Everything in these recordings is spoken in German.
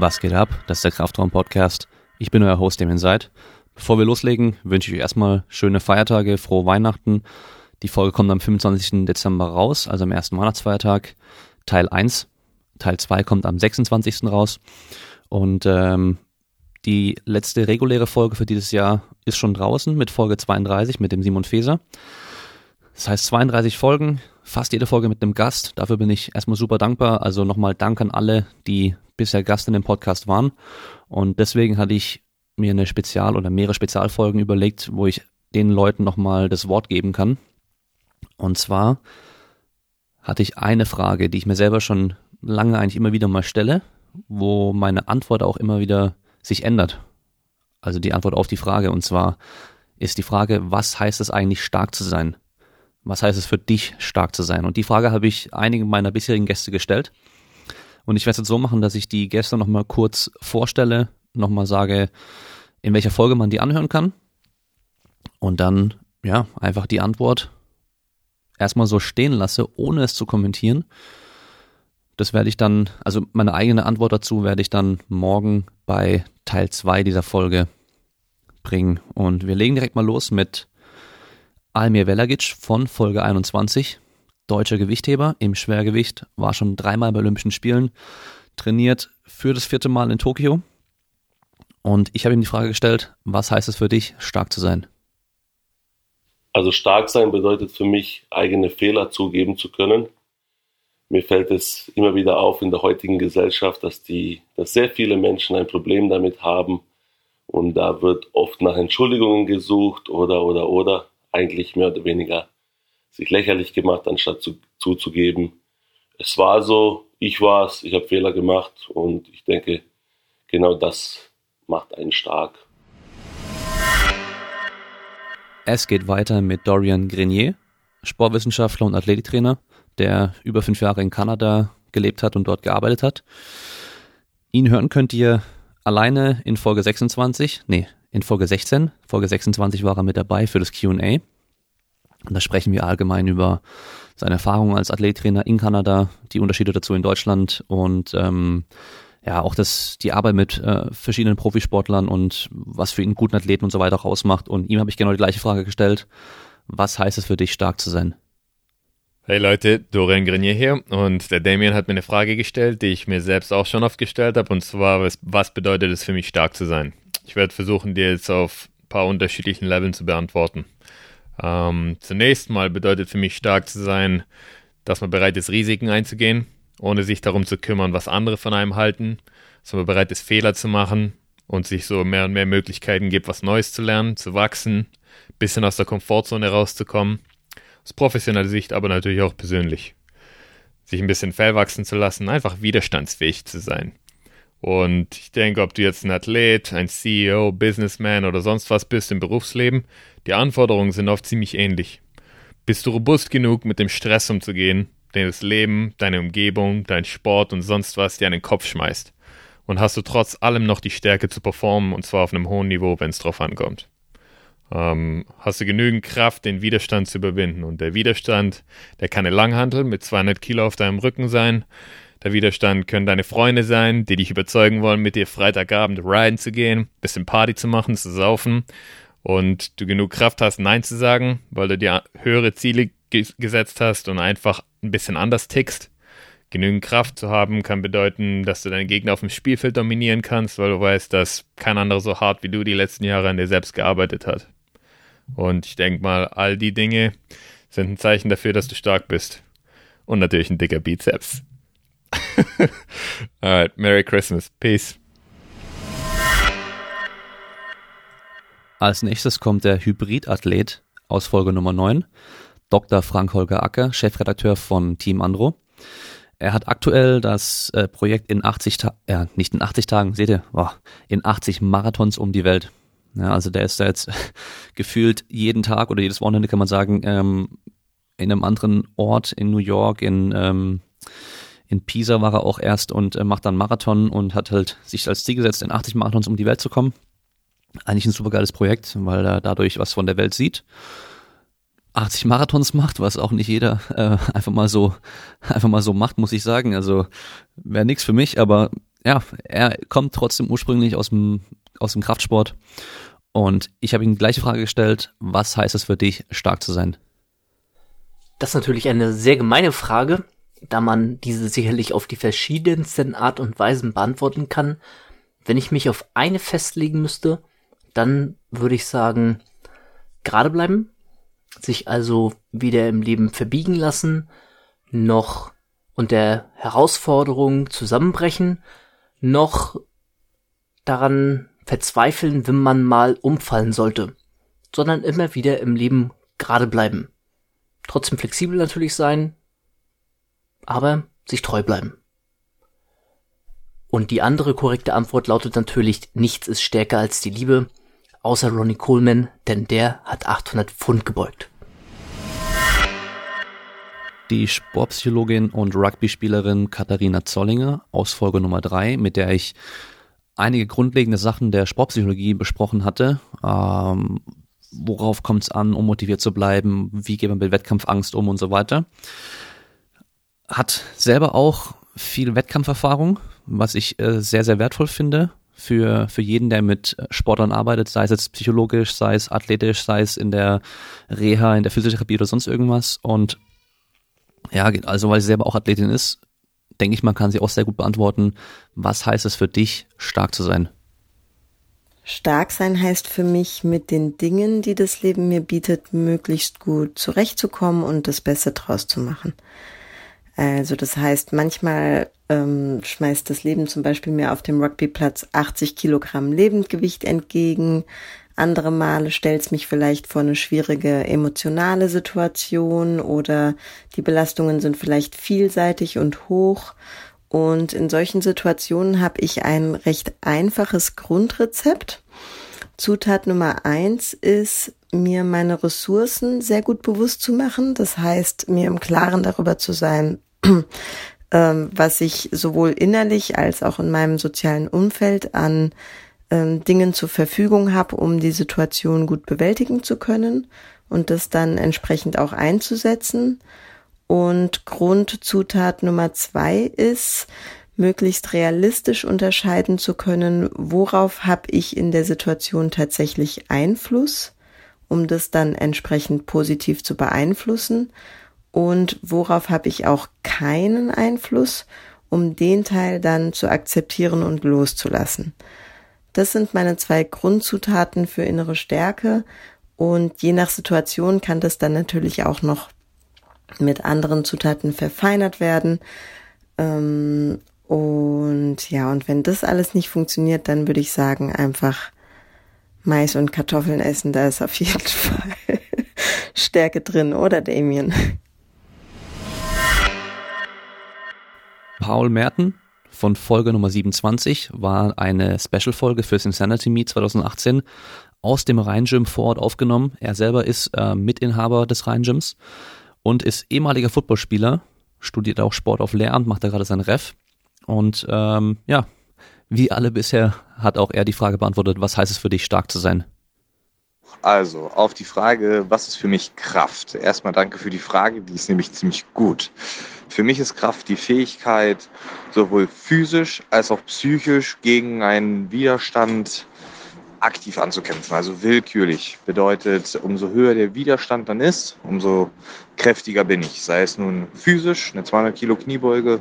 Was geht ab? Das ist der Kraftraum Podcast. Ich bin euer Host, dem seid. Bevor wir loslegen, wünsche ich euch erstmal schöne Feiertage, frohe Weihnachten. Die Folge kommt am 25. Dezember raus, also am ersten Weihnachtsfeiertag. Teil 1. Teil 2 kommt am 26. raus. Und ähm, die letzte reguläre Folge für dieses Jahr ist schon draußen mit Folge 32 mit dem Simon Feser. Das heißt 32 Folgen, fast jede Folge mit einem Gast. Dafür bin ich erstmal super dankbar. Also nochmal Dank an alle, die bisher Gast in dem Podcast waren. Und deswegen hatte ich mir eine Spezial- oder mehrere Spezialfolgen überlegt, wo ich den Leuten nochmal das Wort geben kann. Und zwar hatte ich eine Frage, die ich mir selber schon lange eigentlich immer wieder mal stelle, wo meine Antwort auch immer wieder sich ändert. Also die Antwort auf die Frage. Und zwar ist die Frage, was heißt es eigentlich stark zu sein? Was heißt es für dich, stark zu sein? Und die Frage habe ich einigen meiner bisherigen Gäste gestellt. Und ich werde es jetzt so machen, dass ich die Gäste nochmal kurz vorstelle, nochmal sage, in welcher Folge man die anhören kann. Und dann, ja, einfach die Antwort erstmal so stehen lasse, ohne es zu kommentieren. Das werde ich dann, also meine eigene Antwort dazu werde ich dann morgen bei Teil 2 dieser Folge bringen. Und wir legen direkt mal los mit Almir Velagic von Folge 21, deutscher Gewichtheber im Schwergewicht, war schon dreimal bei Olympischen Spielen, trainiert für das vierte Mal in Tokio. Und ich habe ihm die Frage gestellt, was heißt es für dich, stark zu sein? Also stark sein bedeutet für mich, eigene Fehler zugeben zu können. Mir fällt es immer wieder auf in der heutigen Gesellschaft, dass, die, dass sehr viele Menschen ein Problem damit haben. Und da wird oft nach Entschuldigungen gesucht oder, oder, oder eigentlich mehr oder weniger sich lächerlich gemacht, anstatt zu, zuzugeben, es war so, ich war es, ich habe Fehler gemacht und ich denke, genau das macht einen stark. Es geht weiter mit Dorian Grenier, Sportwissenschaftler und Athletiktrainer, der über fünf Jahre in Kanada gelebt hat und dort gearbeitet hat. Ihn hören könnt ihr alleine in Folge 26, nee, in Folge 16. Folge 26 war er mit dabei für das QA. Und da sprechen wir allgemein über seine Erfahrungen als Athlettrainer in Kanada, die Unterschiede dazu in Deutschland und ähm, ja, auch das, die Arbeit mit äh, verschiedenen Profisportlern und was für ihn guten Athleten und so weiter auch ausmacht. Und ihm habe ich genau die gleiche Frage gestellt. Was heißt es für dich, stark zu sein? Hey Leute, Dorian Grenier hier und der Damien hat mir eine Frage gestellt, die ich mir selbst auch schon oft gestellt habe und zwar, was, was bedeutet es für mich stark zu sein? Ich werde versuchen, dir jetzt auf ein paar unterschiedlichen Leveln zu beantworten. Ähm, zunächst mal bedeutet für mich stark zu sein, dass man bereit ist, Risiken einzugehen, ohne sich darum zu kümmern, was andere von einem halten, dass man bereit ist, Fehler zu machen und sich so mehr und mehr Möglichkeiten gibt, was Neues zu lernen, zu wachsen, ein bisschen aus der Komfortzone rauszukommen. Aus professioneller Sicht, aber natürlich auch persönlich. Sich ein bisschen Fell wachsen zu lassen, einfach widerstandsfähig zu sein. Und ich denke, ob du jetzt ein Athlet, ein CEO, Businessman oder sonst was bist im Berufsleben, die Anforderungen sind oft ziemlich ähnlich. Bist du robust genug, mit dem Stress umzugehen, den das Leben, deine Umgebung, dein Sport und sonst was dir an den Kopf schmeißt? Und hast du trotz allem noch die Stärke zu performen und zwar auf einem hohen Niveau, wenn es drauf ankommt? Ähm, hast du genügend Kraft, den Widerstand zu überwinden? Und der Widerstand, der kann eine Langhantel mit 200 Kilo auf deinem Rücken sein der Widerstand können deine Freunde sein, die dich überzeugen wollen, mit dir Freitagabend riden zu gehen, bisschen Party zu machen, zu saufen und du genug Kraft hast, Nein zu sagen, weil du dir höhere Ziele gesetzt hast und einfach ein bisschen anders tickst. Genügend Kraft zu haben kann bedeuten, dass du deinen Gegner auf dem Spielfeld dominieren kannst, weil du weißt, dass kein anderer so hart wie du die letzten Jahre an dir selbst gearbeitet hat. Und ich denke mal, all die Dinge sind ein Zeichen dafür, dass du stark bist. Und natürlich ein dicker Bizeps. Alright, Merry Christmas. Peace. Als nächstes kommt der Hybridathlet aus Folge Nummer 9, Dr. Frank Holger Acker, Chefredakteur von Team Andro. Er hat aktuell das äh, Projekt in 80 Tagen, ja, nicht in 80 Tagen, seht ihr, oh, in 80 Marathons um die Welt. Ja, also der ist da jetzt gefühlt jeden Tag oder jedes Wochenende kann man sagen, ähm, in einem anderen Ort in New York, in ähm, in Pisa war er auch erst und äh, macht dann Marathon und hat halt sich als Ziel gesetzt, in 80 Marathons um die Welt zu kommen. Eigentlich ein super geiles Projekt, weil er dadurch was von der Welt sieht. 80 Marathons macht, was auch nicht jeder äh, einfach mal so einfach mal so macht, muss ich sagen. Also wäre nichts für mich, aber ja, er kommt trotzdem ursprünglich aus dem, aus dem Kraftsport. Und ich habe ihm die gleiche Frage gestellt, was heißt es für dich, stark zu sein? Das ist natürlich eine sehr gemeine Frage, da man diese sicherlich auf die verschiedensten Art und Weisen beantworten kann. Wenn ich mich auf eine festlegen müsste, dann würde ich sagen, gerade bleiben, sich also weder im Leben verbiegen lassen, noch unter Herausforderungen zusammenbrechen, noch daran verzweifeln, wenn man mal umfallen sollte, sondern immer wieder im Leben gerade bleiben. Trotzdem flexibel natürlich sein, aber sich treu bleiben. Und die andere korrekte Antwort lautet natürlich, nichts ist stärker als die Liebe, außer Ronnie Coleman, denn der hat 800 Pfund gebeugt. Die Sportpsychologin und Rugby-Spielerin Katharina Zollinger aus Folge Nummer 3, mit der ich einige grundlegende Sachen der Sportpsychologie besprochen hatte. Ähm, worauf kommt es an, um motiviert zu bleiben? Wie geht man mit Wettkampfangst um und so weiter? Hat selber auch viel Wettkampferfahrung, was ich äh, sehr, sehr wertvoll finde für, für jeden, der mit Sportlern arbeitet, sei es jetzt psychologisch, sei es athletisch, sei es in der Reha, in der Physiotherapie oder sonst irgendwas. Und ja, also weil sie selber auch Athletin ist, denke ich, man kann sie auch sehr gut beantworten. Was heißt es für dich, stark zu sein? Stark sein heißt für mich, mit den Dingen, die das Leben mir bietet, möglichst gut zurechtzukommen und das Beste draus zu machen. Also das heißt, manchmal ähm, schmeißt das Leben zum Beispiel mir auf dem Rugbyplatz 80 Kilogramm Lebendgewicht entgegen. Andere Male stellt es mich vielleicht vor eine schwierige emotionale Situation oder die Belastungen sind vielleicht vielseitig und hoch. Und in solchen Situationen habe ich ein recht einfaches Grundrezept. Zutat Nummer eins ist, mir meine Ressourcen sehr gut bewusst zu machen. Das heißt, mir im Klaren darüber zu sein, ähm, was ich sowohl innerlich als auch in meinem sozialen Umfeld an ähm, Dingen zur Verfügung habe, um die Situation gut bewältigen zu können und das dann entsprechend auch einzusetzen. Und Grundzutat Nummer zwei ist, möglichst realistisch unterscheiden zu können, worauf habe ich in der Situation tatsächlich Einfluss, um das dann entsprechend positiv zu beeinflussen und worauf habe ich auch keinen Einfluss, um den Teil dann zu akzeptieren und loszulassen. Das sind meine zwei Grundzutaten für innere Stärke und je nach Situation kann das dann natürlich auch noch mit anderen Zutaten verfeinert werden. Ähm, und ja, und wenn das alles nicht funktioniert, dann würde ich sagen, einfach Mais und Kartoffeln essen, da ist auf jeden Fall Stärke drin, oder Damien? Paul Merten von Folge Nummer 27 war eine Special-Folge fürs Insanity Meet 2018 aus dem Rheingym vor Ort aufgenommen. Er selber ist äh, Mitinhaber des Rheingyms und ist ehemaliger Footballspieler, studiert auch Sport auf Lehramt, macht da gerade sein Ref. Und ähm, ja, wie alle bisher hat auch er die Frage beantwortet, was heißt es für dich, stark zu sein? Also, auf die Frage, was ist für mich Kraft? Erstmal danke für die Frage, die ist nämlich ziemlich gut. Für mich ist Kraft die Fähigkeit, sowohl physisch als auch psychisch gegen einen Widerstand aktiv anzukämpfen, also willkürlich. Bedeutet, umso höher der Widerstand dann ist, umso kräftiger bin ich. Sei es nun physisch, eine 200 Kilo Kniebeuge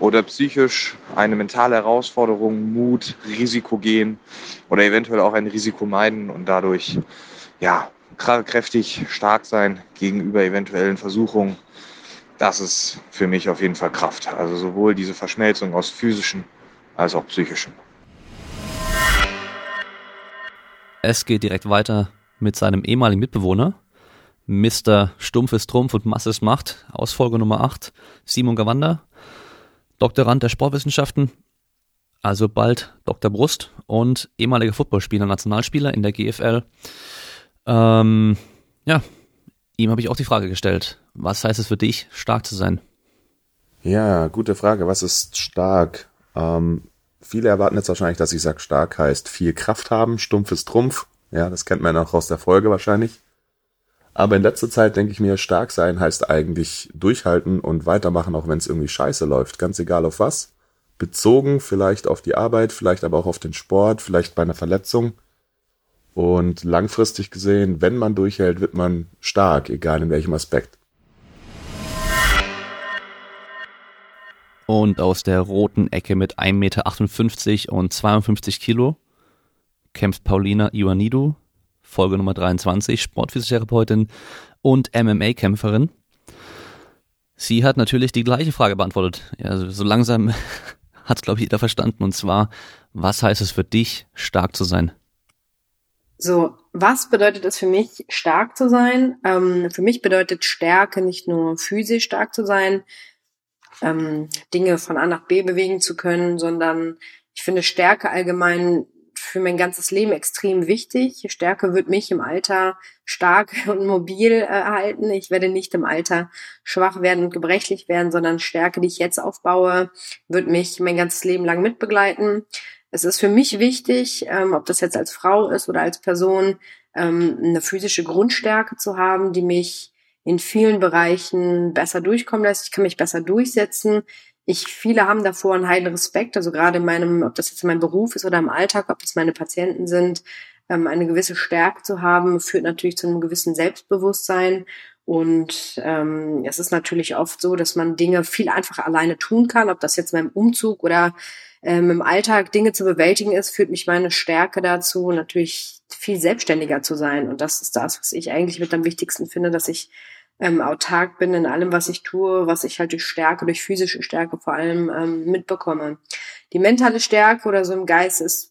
oder psychisch eine mentale Herausforderung, Mut, Risiko gehen oder eventuell auch ein Risiko meiden und dadurch ja, kräftig, stark sein gegenüber eventuellen Versuchungen. Das ist für mich auf jeden Fall Kraft. Also sowohl diese Verschmelzung aus physischen als auch psychischen. Es geht direkt weiter mit seinem ehemaligen Mitbewohner, Mr. Stumpf ist Trumpf und Masse ist Macht, aus Folge Nummer 8, Simon Gawanda, Doktorand der Sportwissenschaften, also bald Dr. Brust und ehemaliger Footballspieler, Nationalspieler in der GFL. Ähm, ja, ihm habe ich auch die Frage gestellt, was heißt es für dich, stark zu sein? Ja, gute Frage. Was ist stark? Ähm, Viele erwarten jetzt wahrscheinlich, dass ich sage, stark heißt viel Kraft haben, stumpfes Trumpf. Ja, das kennt man auch aus der Folge wahrscheinlich. Aber in letzter Zeit denke ich mir, stark sein heißt eigentlich durchhalten und weitermachen, auch wenn es irgendwie scheiße läuft. Ganz egal auf was. bezogen, vielleicht auf die Arbeit, vielleicht aber auch auf den Sport, vielleicht bei einer Verletzung. Und langfristig gesehen, wenn man durchhält, wird man stark, egal in welchem Aspekt. Und aus der roten Ecke mit 1,58 Meter und 52 Kilo kämpft Paulina Ioannidou, Folge Nummer 23, Sportphysiotherapeutin und MMA-Kämpferin. Sie hat natürlich die gleiche Frage beantwortet. Also so langsam hat es, glaube ich, jeder verstanden. Und zwar, was heißt es für dich, stark zu sein? So, was bedeutet es für mich, stark zu sein? Ähm, für mich bedeutet Stärke nicht nur physisch stark zu sein, ähm, Dinge von A nach B bewegen zu können, sondern ich finde Stärke allgemein für mein ganzes Leben extrem wichtig. Stärke wird mich im Alter stark und mobil äh, erhalten. Ich werde nicht im Alter schwach werden und gebrechlich werden, sondern Stärke, die ich jetzt aufbaue, wird mich mein ganzes Leben lang mitbegleiten. Es ist für mich wichtig, ähm, ob das jetzt als Frau ist oder als Person, ähm, eine physische Grundstärke zu haben, die mich in vielen Bereichen besser durchkommen lässt. Ich kann mich besser durchsetzen. Ich, viele haben davor einen heilen Respekt, also gerade in meinem, ob das jetzt mein Beruf ist oder im Alltag, ob das meine Patienten sind, ähm, eine gewisse Stärke zu haben, führt natürlich zu einem gewissen Selbstbewusstsein. Und ähm, es ist natürlich oft so, dass man Dinge viel einfacher alleine tun kann, ob das jetzt beim Umzug oder ähm, im Alltag Dinge zu bewältigen ist, führt mich meine Stärke dazu, natürlich viel selbstständiger zu sein. Und das ist das, was ich eigentlich mit am wichtigsten finde, dass ich ähm, autark bin in allem, was ich tue, was ich halt durch Stärke, durch physische Stärke vor allem ähm, mitbekomme. Die mentale Stärke oder so im Geist ist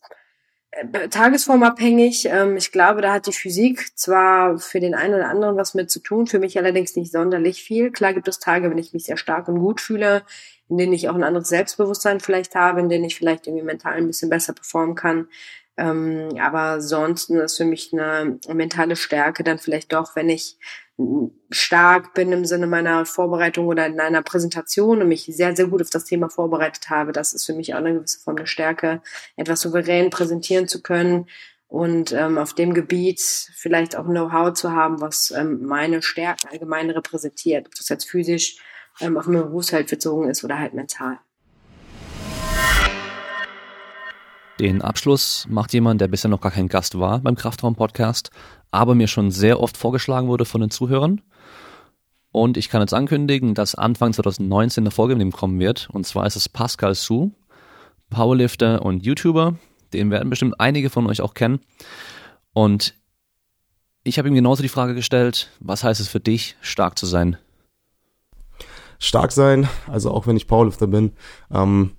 äh, tagesformabhängig. Ähm, ich glaube, da hat die Physik zwar für den einen oder anderen was mit zu tun, für mich allerdings nicht sonderlich viel. Klar gibt es Tage, wenn ich mich sehr stark und gut fühle, in denen ich auch ein anderes Selbstbewusstsein vielleicht habe, in denen ich vielleicht irgendwie mental ein bisschen besser performen kann. Ähm, aber sonst ist für mich eine mentale Stärke dann vielleicht doch, wenn ich stark bin im Sinne meiner Vorbereitung oder in einer Präsentation und mich sehr, sehr gut auf das Thema vorbereitet habe. Das ist für mich auch eine gewisse Form der Stärke, etwas souverän präsentieren zu können und ähm, auf dem Gebiet vielleicht auch Know-how zu haben, was ähm, meine Stärken allgemein repräsentiert, ob das jetzt physisch ähm, auf mein Berufsfeld bezogen ist oder halt mental. Den Abschluss macht jemand, der bisher noch gar kein Gast war beim Kraftraum-Podcast, aber mir schon sehr oft vorgeschlagen wurde von den Zuhörern. Und ich kann jetzt ankündigen, dass Anfang 2019 eine Folge mit ihm kommen wird. Und zwar ist es Pascal Su, Powerlifter und YouTuber. Den werden bestimmt einige von euch auch kennen. Und ich habe ihm genauso die Frage gestellt, was heißt es für dich, stark zu sein? Stark sein, also auch wenn ich Powerlifter bin, ähm,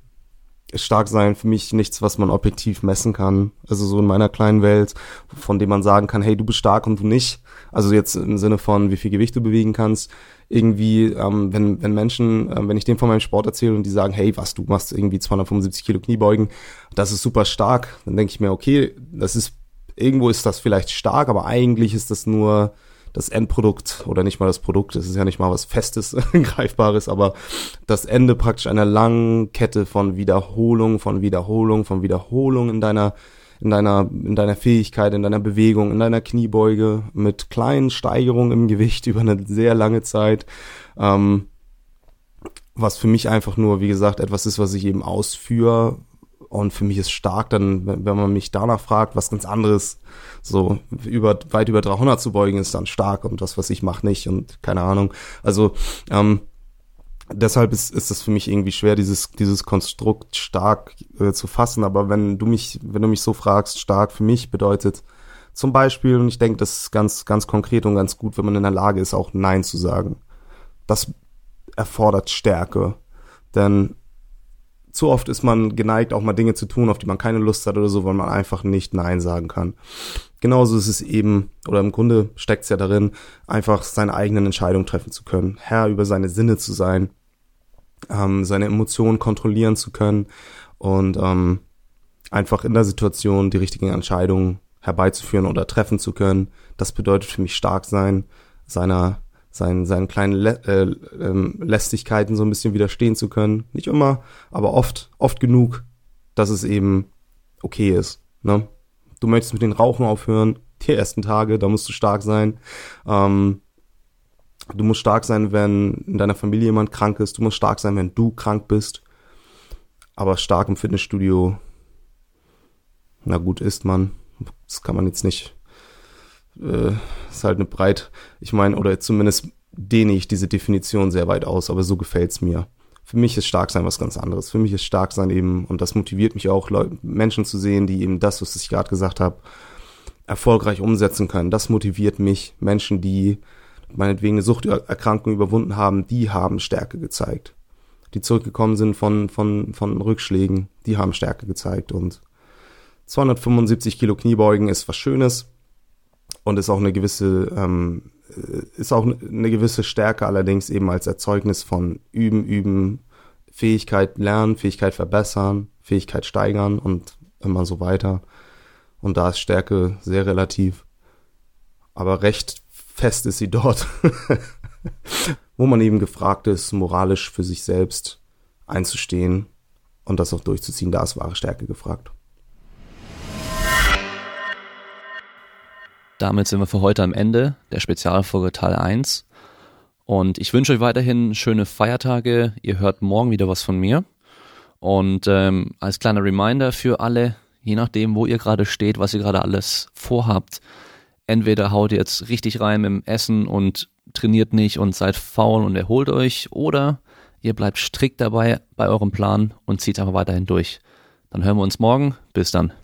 stark sein für mich nichts, was man objektiv messen kann. Also so in meiner kleinen Welt, von dem man sagen kann, hey, du bist stark und du nicht. Also jetzt im Sinne von, wie viel Gewicht du bewegen kannst. Irgendwie, ähm, wenn, wenn Menschen, äh, wenn ich denen von meinem Sport erzähle und die sagen, hey, was, du machst irgendwie 275 Kilo Kniebeugen, das ist super stark, dann denke ich mir, okay, das ist, irgendwo ist das vielleicht stark, aber eigentlich ist das nur das Endprodukt oder nicht mal das Produkt, es ist ja nicht mal was Festes, Greifbares, aber das Ende praktisch einer langen Kette von Wiederholung, von Wiederholung, von Wiederholung in deiner in deiner, in deiner Fähigkeit, in deiner Bewegung, in deiner Kniebeuge mit kleinen Steigerungen im Gewicht über eine sehr lange Zeit. Ähm, was für mich einfach nur, wie gesagt, etwas ist, was ich eben ausführe. Und für mich ist stark dann, wenn man mich danach fragt, was ganz anderes so über weit über 300 zu beugen ist dann stark und das, was ich mache, nicht und keine Ahnung. Also ähm, deshalb ist, ist es für mich irgendwie schwer, dieses, dieses Konstrukt stark äh, zu fassen. Aber wenn du mich, wenn du mich so fragst, stark für mich bedeutet zum Beispiel, und ich denke, das ist ganz, ganz konkret und ganz gut, wenn man in der Lage ist, auch Nein zu sagen. Das erfordert Stärke. Denn zu oft ist man geneigt, auch mal Dinge zu tun, auf die man keine Lust hat oder so, weil man einfach nicht Nein sagen kann. Genauso ist es eben, oder im Grunde steckt es ja darin, einfach seine eigenen Entscheidungen treffen zu können, Herr über seine Sinne zu sein, ähm, seine Emotionen kontrollieren zu können und ähm, einfach in der Situation die richtigen Entscheidungen herbeizuführen oder treffen zu können. Das bedeutet für mich stark sein, seiner seinen, seinen kleinen Lä äh, ähm, Lästigkeiten so ein bisschen widerstehen zu können. Nicht immer, aber oft, oft genug, dass es eben okay ist. Ne? Du möchtest mit den Rauchen aufhören, die ersten Tage, da musst du stark sein. Ähm, du musst stark sein, wenn in deiner Familie jemand krank ist. Du musst stark sein, wenn du krank bist. aber stark im Fitnessstudio, na gut, ist man. Das kann man jetzt nicht. Äh, ist halt eine breit, ich meine, oder zumindest dehne ich diese Definition sehr weit aus, aber so gefällt's mir. Für mich ist stark sein was ganz anderes. Für mich ist stark sein eben, und das motiviert mich auch, Leute, Menschen zu sehen, die eben das, was ich gerade gesagt habe, erfolgreich umsetzen können. Das motiviert mich. Menschen, die meinetwegen eine Suchterkrankung überwunden haben, die haben Stärke gezeigt. Die zurückgekommen sind von, von, von Rückschlägen, die haben Stärke gezeigt. Und 275 Kilo Kniebeugen ist was Schönes und ist auch eine gewisse, ähm, ist auch eine gewisse Stärke allerdings eben als Erzeugnis von Üben, Üben, Fähigkeit lernen, Fähigkeit verbessern, Fähigkeit steigern und immer so weiter. Und da ist Stärke sehr relativ. Aber recht fest ist sie dort, wo man eben gefragt ist, moralisch für sich selbst einzustehen und das auch durchzuziehen. Da ist wahre Stärke gefragt. Damit sind wir für heute am Ende der Spezialfolge Teil 1. Und ich wünsche euch weiterhin schöne Feiertage. Ihr hört morgen wieder was von mir. Und ähm, als kleiner Reminder für alle, je nachdem, wo ihr gerade steht, was ihr gerade alles vorhabt, entweder haut ihr jetzt richtig rein dem Essen und trainiert nicht und seid faul und erholt euch, oder ihr bleibt strikt dabei bei eurem Plan und zieht einfach weiterhin durch. Dann hören wir uns morgen. Bis dann.